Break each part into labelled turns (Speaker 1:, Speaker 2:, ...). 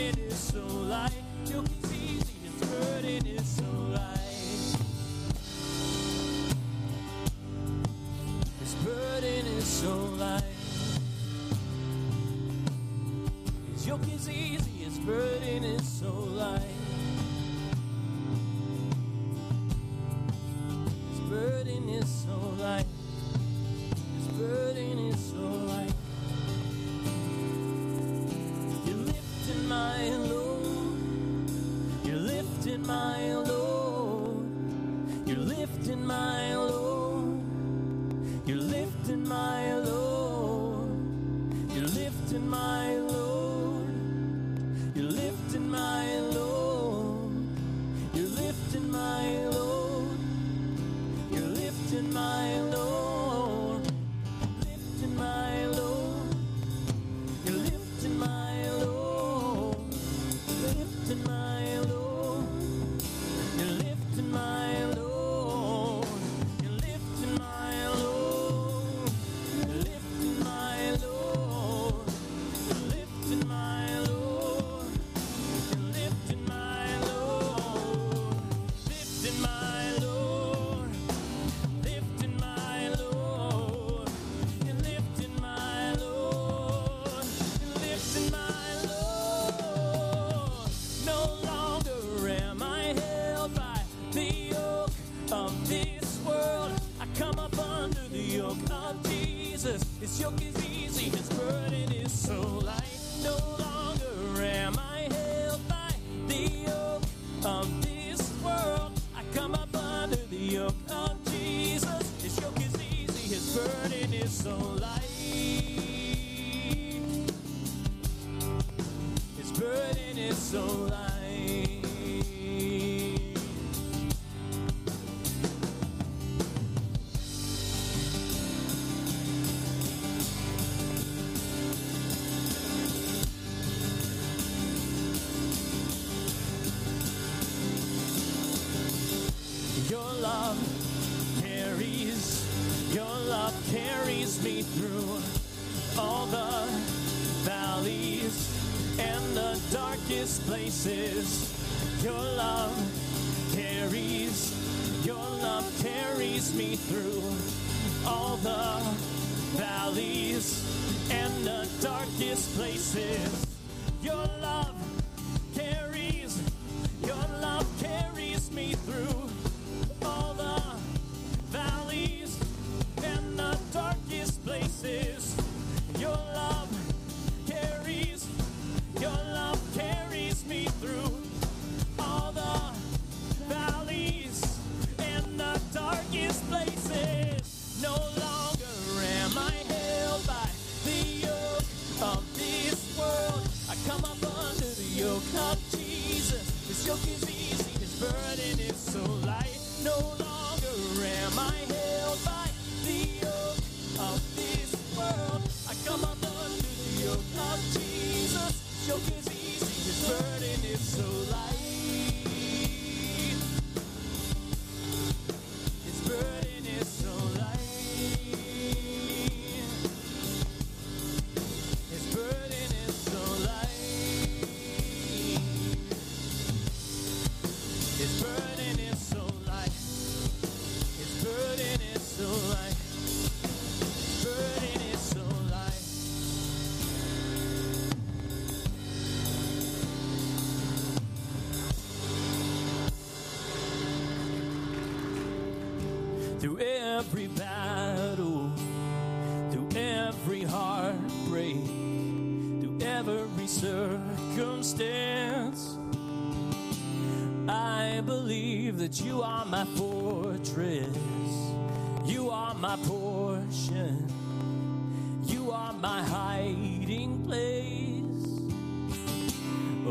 Speaker 1: burden is so light. Yoke is easy, His burden is so light. His burden is so light. His yoke is easy, his burden is so light. carries me through all the valleys and the darkest places. Your love carries, your love carries me through all the valleys and the darkest places. Your love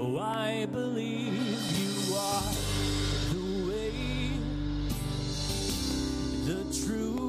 Speaker 1: Oh, I believe you are the way, the truth.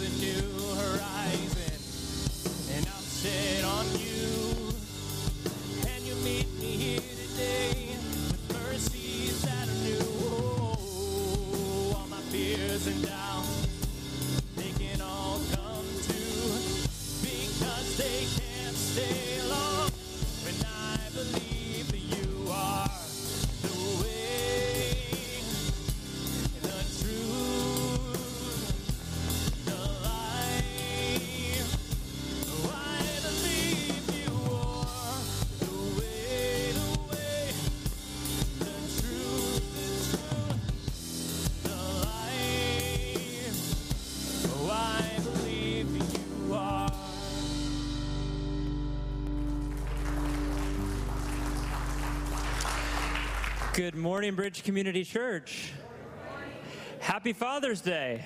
Speaker 1: A new
Speaker 2: Good morning, Bridge Community Church. Happy Father's Day.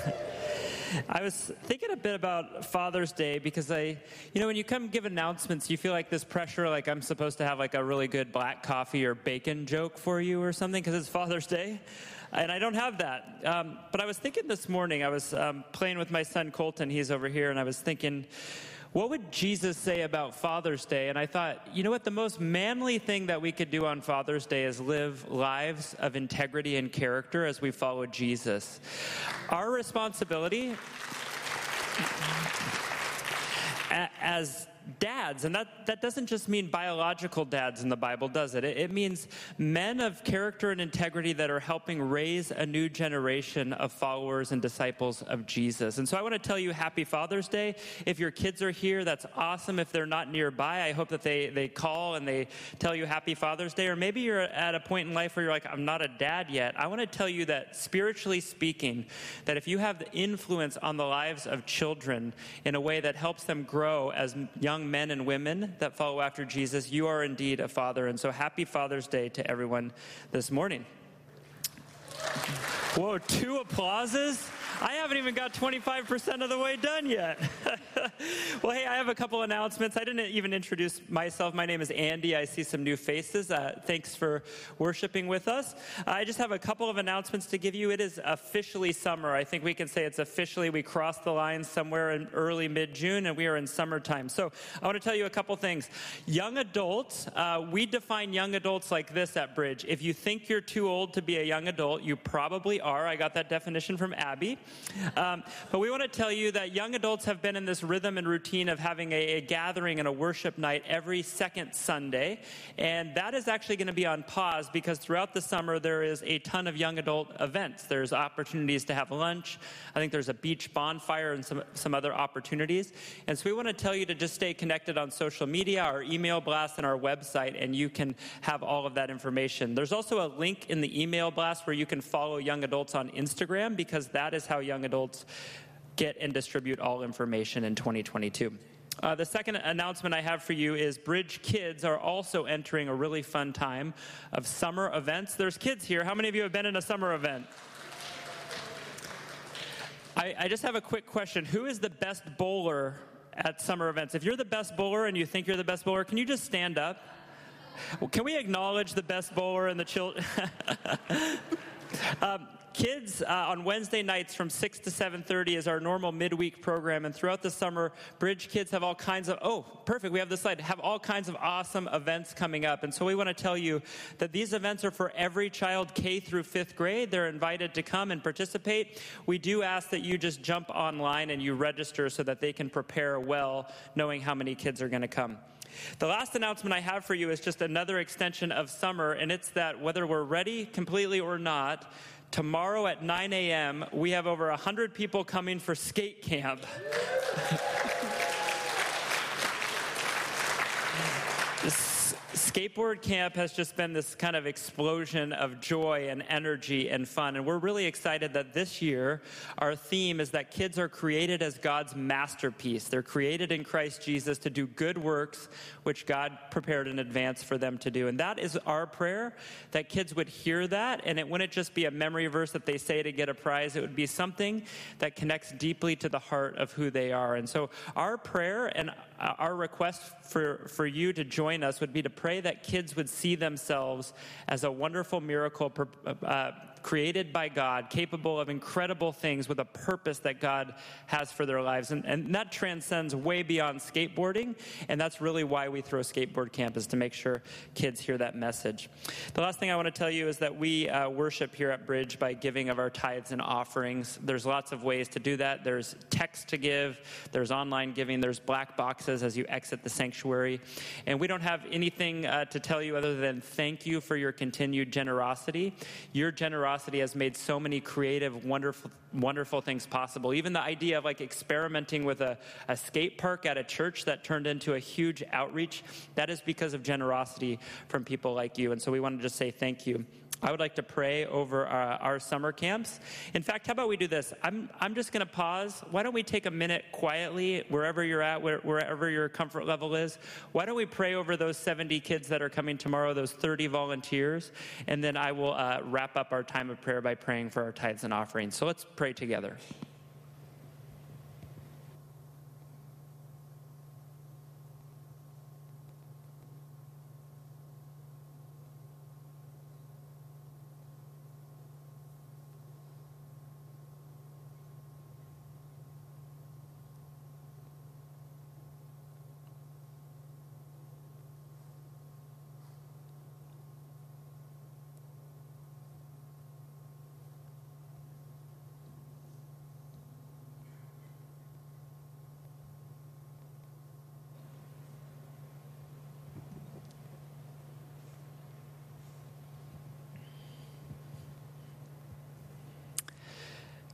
Speaker 2: I was thinking a bit about Father's Day because I, you know, when you come give announcements, you feel like this pressure, like I'm supposed to have like a really good black coffee or bacon joke for you or something because it's Father's Day. And I don't have that. Um, but I was thinking this morning, I was um, playing with my son Colton, he's over here, and I was thinking, what would Jesus say about Father's Day? And I thought, you know what? The most manly thing that we could do on Father's Day is live lives of integrity and character as we follow Jesus. Our responsibility as dads, and that, that doesn't just mean biological dads in the Bible, does it? it? It means men of character and integrity that are helping raise a new generation of followers and disciples of Jesus. And so I want to tell you Happy Father's Day. If your kids are here, that's awesome. If they're not nearby, I hope that they, they call and they tell you Happy Father's Day. Or maybe you're at a point in life where you're like, I'm not a dad yet. I want to tell you that spiritually speaking, that if you have the influence on the lives of children in a way that helps them grow as young men and women that follow after Jesus, you are indeed a father. And so happy Father's Day to everyone this morning. Whoa, two applauses? I haven't even got 25% of the way done yet. well, hey, I have a couple announcements. I didn't even introduce myself. My name is Andy. I see some new faces. Uh, thanks for worshiping with us. I just have a couple of announcements to give you. It is officially summer. I think we can say it's officially, we crossed the line somewhere in early mid June and we are in summertime. So I want to tell you a couple things. Young adults, uh, we define young adults like this at Bridge. If you think you're too old to be a young adult, you probably are. I got that definition from Abby. Um, but we want to tell you that young adults have been in this rhythm and routine of having a, a gathering and a worship night every second Sunday. And that is actually going to be on pause because throughout the summer there is a ton of young adult events. There's opportunities to have lunch. I think there's a beach bonfire and some, some other opportunities. And so we want to tell you to just stay connected on social media, our email blast, and our website, and you can have all of that information. There's also a link in the email blast where you can follow young adults on Instagram because that is how young adults get and distribute all information in 2022. Uh, the second announcement I have for you is Bridge Kids are also entering a really fun time of summer events. There's kids here. How many of you have been in a summer event? I, I just have a quick question. Who is the best bowler at summer events? If you're the best bowler and you think you're the best bowler, can you just stand up? Well, can we acknowledge the best bowler and the children? um, kids uh, on wednesday nights from 6 to 7.30 is our normal midweek program. And throughout the summer bridge kids have all kinds of oh perfect we have this slide have all kinds of awesome events coming up. And so we want to tell you that these events are for every child k through fifth grade. They're invited to come and participate. We do ask that you just jump online and you register so that they can prepare well knowing how many kids are going to come. The last announcement I have for you is just another extension of summer, and it's that whether we're ready completely or not, tomorrow at 9 a.m., we have over 100 people coming for skate camp. Skateboard Camp has just been this kind of explosion of joy and energy and fun. And we're really excited that this year our theme is that kids are created as God's masterpiece. They're created in Christ Jesus to do good works, which God prepared in advance for them to do. And that is our prayer that kids would hear that. And it wouldn't just be a memory verse that they say to get a prize, it would be something that connects deeply to the heart of who they are. And so our prayer and our request for, for you to join us would be to pray that kids would see themselves as a wonderful miracle uh, created by God, capable of incredible things with a purpose that God has for their lives. And, and that transcends way beyond skateboarding. And that's really why we throw Skateboard Camp, is to make sure kids hear that message. The last thing I want to tell you is that we uh, worship here at Bridge by giving of our tithes and offerings. There's lots of ways to do that. There's text to give, there's online giving, there's black boxes as you exit the sanctuary. And we don't have anything uh, to tell you other than thank you for your continued generosity. Your generosity generosity has made so many creative, wonderful, wonderful things possible. Even the idea of like experimenting with a, a skate park at a church that turned into a huge outreach, that is because of generosity from people like you. And so we want to just say thank you. I would like to pray over our, uh, our summer camps. In fact, how about we do this? I'm, I'm just going to pause. Why don't we take a minute quietly, wherever you're at, where, wherever your comfort level is? Why don't we pray over those 70 kids that are coming tomorrow, those 30 volunteers? And then I will uh, wrap up our time of prayer by praying for our tithes and offerings. So let's pray together.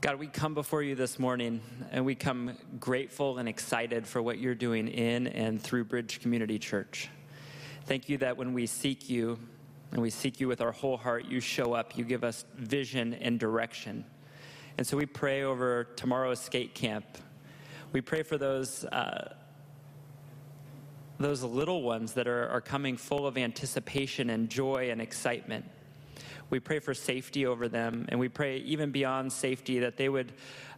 Speaker 2: God, we come before you this morning and we come grateful and excited for what you're doing in and through Bridge Community Church. Thank you that when we seek you and we seek you with our whole heart, you show up, you give us vision and direction. And so we pray over tomorrow's skate camp. We pray for those. Uh, those little ones that are, are coming full of anticipation and joy and excitement. We pray for safety over them, and we pray even beyond safety that they would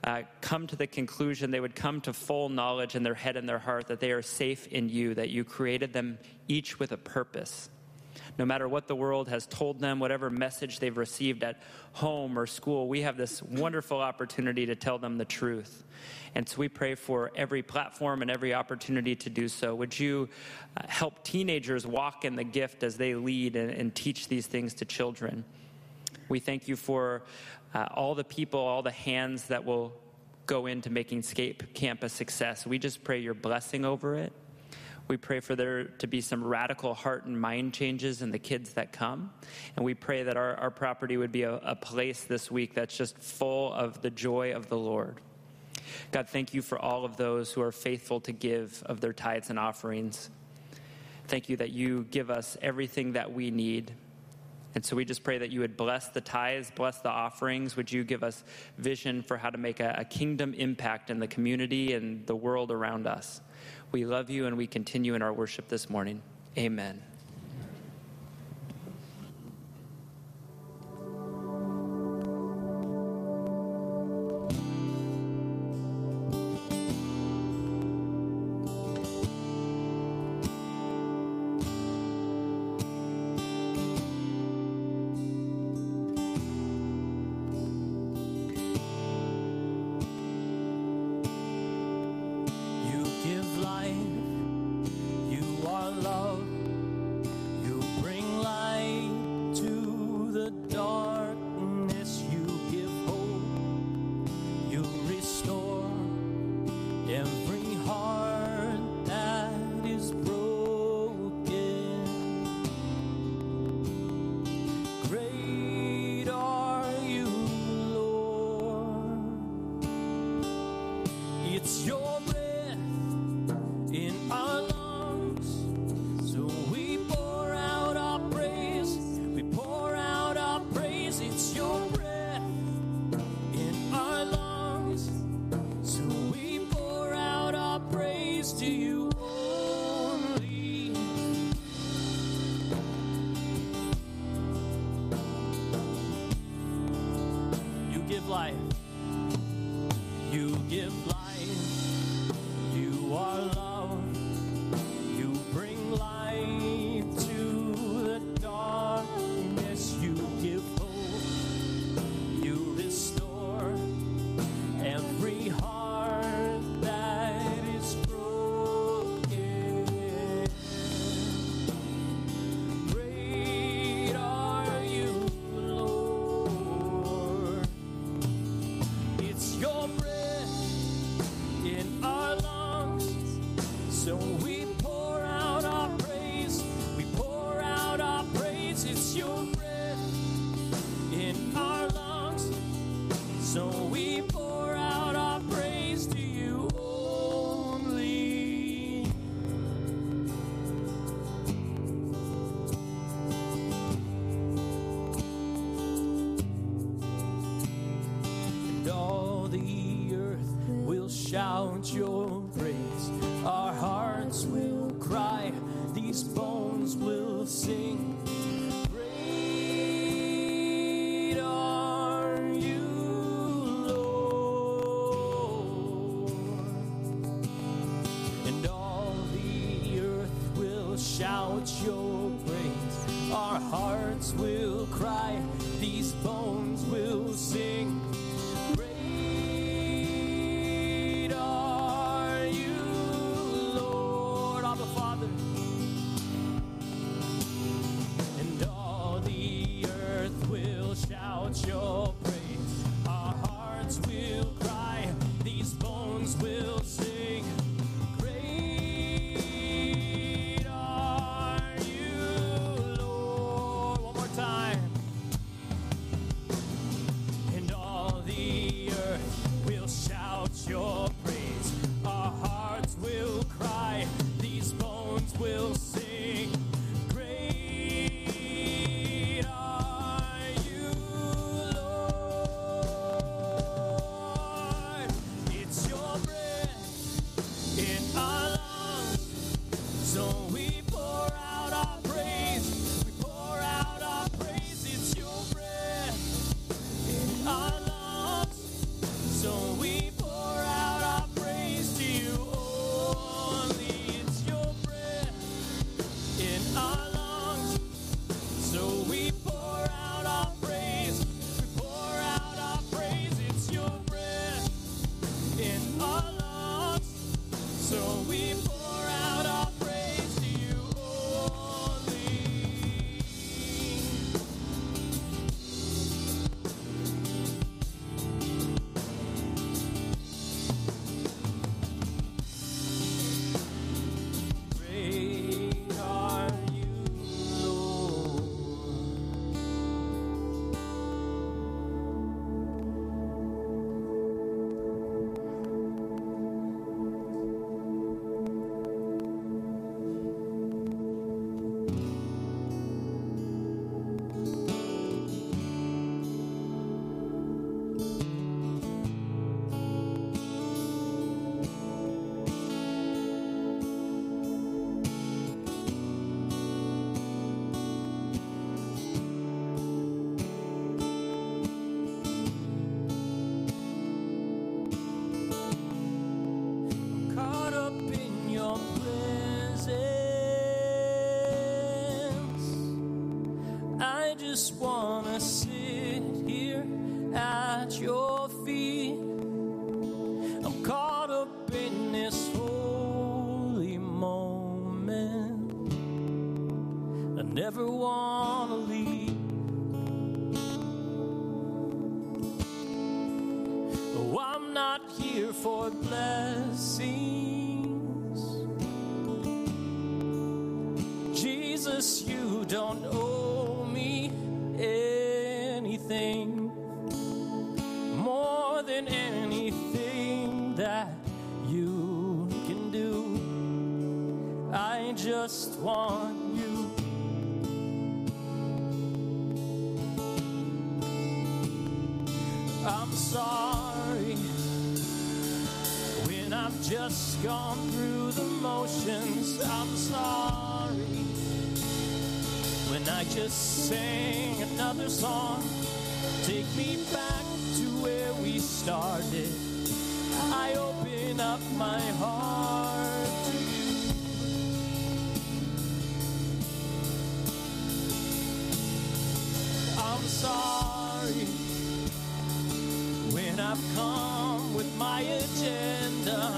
Speaker 2: uh, come to the conclusion, they would come to full knowledge in their head and their heart that they are safe in you, that you created them each with a purpose. No matter what the world has told them, whatever message they've received at home or school, we have this wonderful opportunity to tell them the truth. And so we pray for every platform and every opportunity to do so. Would you uh, help teenagers walk in the gift as they lead and, and teach these things to children? We thank you for uh, all the people, all the hands that will go into making Skate Camp a success. We just pray your blessing over it. We pray for there to be some radical heart and mind changes in the kids that come. And we pray that our, our property would be a, a place this week that's just full of the joy of the Lord. God, thank you for all of those who are faithful to give of their tithes and offerings. Thank you that you give us everything that we need and so we just pray that you would bless the tithes, bless the offerings. Would you give us vision for how to make a, a, kingdom impact in the community and the world around us? We love you and we continue in our worship this morning. Amen.
Speaker 1: just wanna see. And I just sang another song. Take me back to where we started. I open up my heart to you. I'm sorry when I've come with my agenda.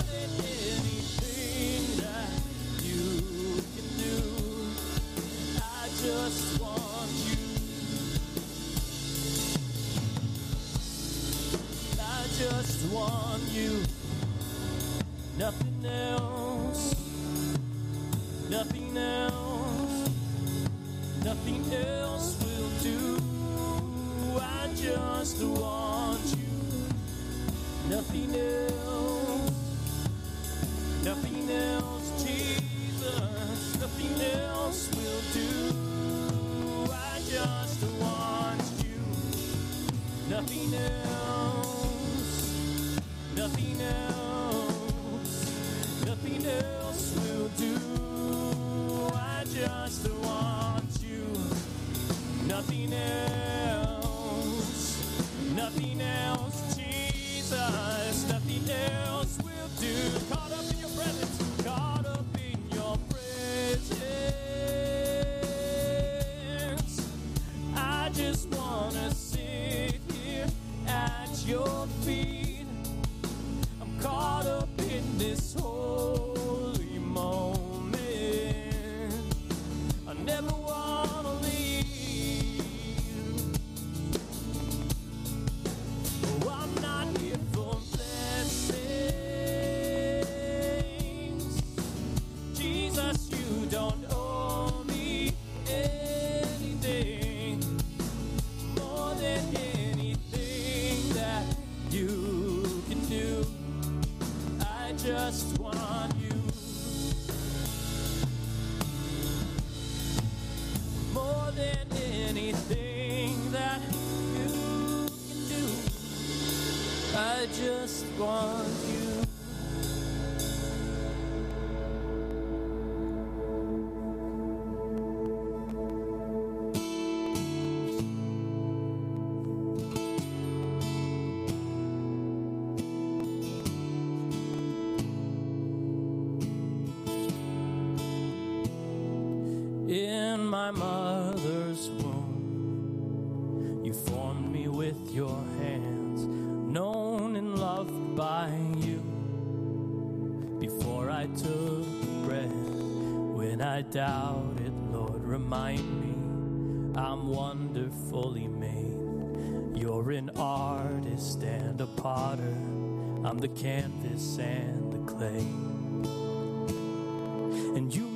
Speaker 1: love it. just wanna sit here at your feet. my mother's womb. You formed me with your hands, known and loved by you. Before I took breath, when I doubted, Lord, remind me I'm wonderfully made. You're an artist and a potter. I'm the canvas and the clay. And you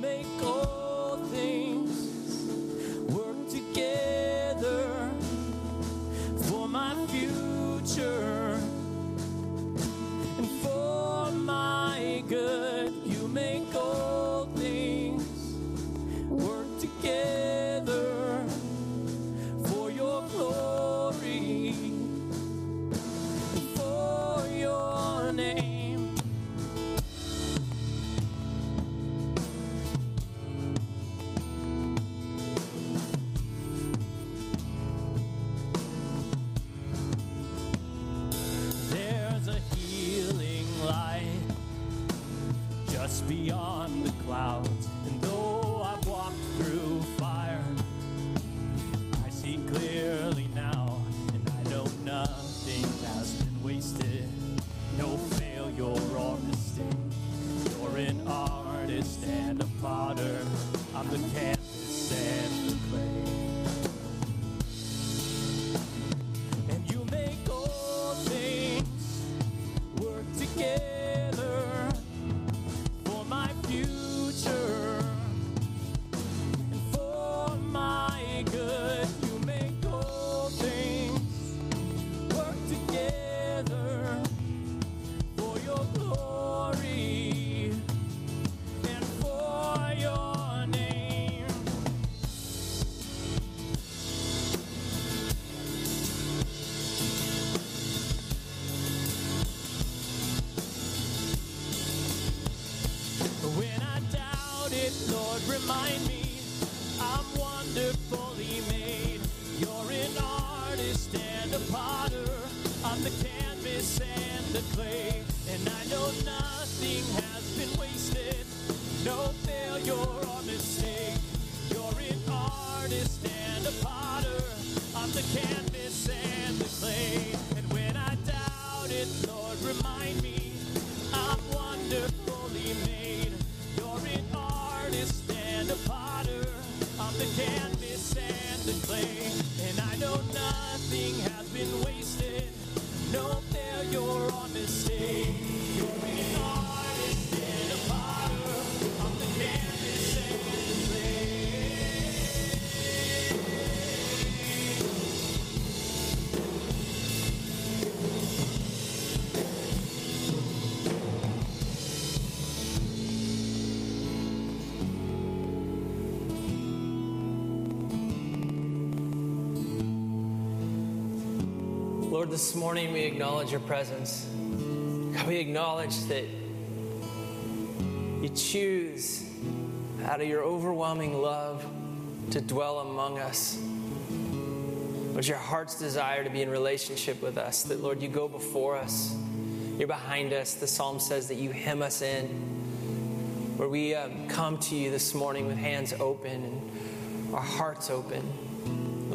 Speaker 1: remind me I'm wonderfully made. You're an artist and a potter. I'm the canvas and the clay. And I know nothing has been wasted. No failure or mistake. You're an artist and a potter. I'm the canvas and the clay. And when I doubt it, Lord, remind
Speaker 3: Lord, this morning we acknowledge your presence. God, we acknowledge that you choose out of your overwhelming love to dwell among us. Lord, your heart's desire to be in relationship with us, that, Lord, you go before us. You're behind us. The psalm says that you hem us in. Where we um, come to you this morning with hands open and our hearts open.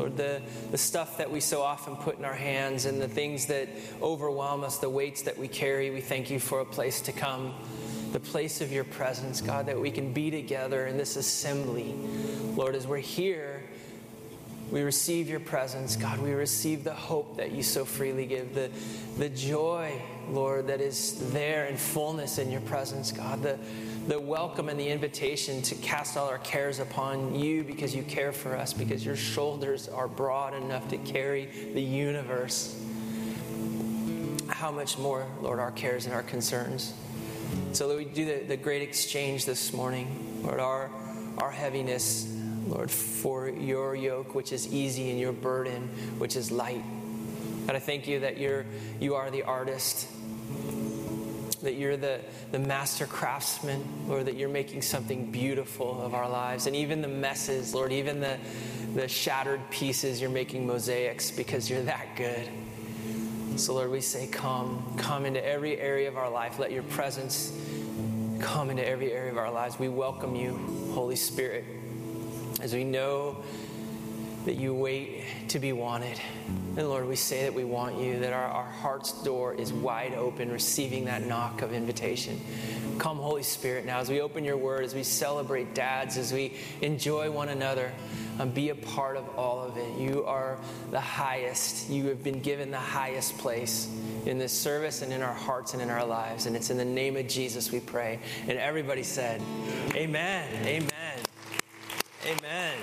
Speaker 3: Lord, the, the stuff that we so often put in our hands and the things that overwhelm us, the weights that we carry, we thank you for a place to come, the place of your presence, God, that we can be together in this assembly. Lord, as we're here, we receive your presence, God. We receive the hope that you so freely give, the, the joy, Lord, that is there in fullness in your presence, God. The, the welcome and the invitation to cast all our cares upon you because you care for us, because your shoulders are broad enough to carry the universe. How much more, Lord, our cares and our concerns. So, Lord, we do the, the great exchange this morning, Lord, our, our heaviness, Lord, for your yoke, which is easy, and your burden, which is light. And I thank you that you're, you are the artist, that you're the, the master craftsman, Lord, that you're making something beautiful of our lives. And even the messes, Lord, even the, the shattered pieces, you're making mosaics because you're that good. So, Lord, we say, Come, come into every area of our life. Let your presence come into every area of our lives. We welcome you, Holy Spirit, as we know that you wait to be wanted. And Lord, we say that we want you, that our, our heart's door is wide open, receiving that knock of invitation. Come, Holy Spirit, now as we open your word, as we celebrate dads, as we enjoy one another, um, be a part of all of it. You are the highest. You have been given the highest place in this service and in our hearts and in our lives. And it's in the name of Jesus we pray. And everybody said, Amen. Amen. Amen.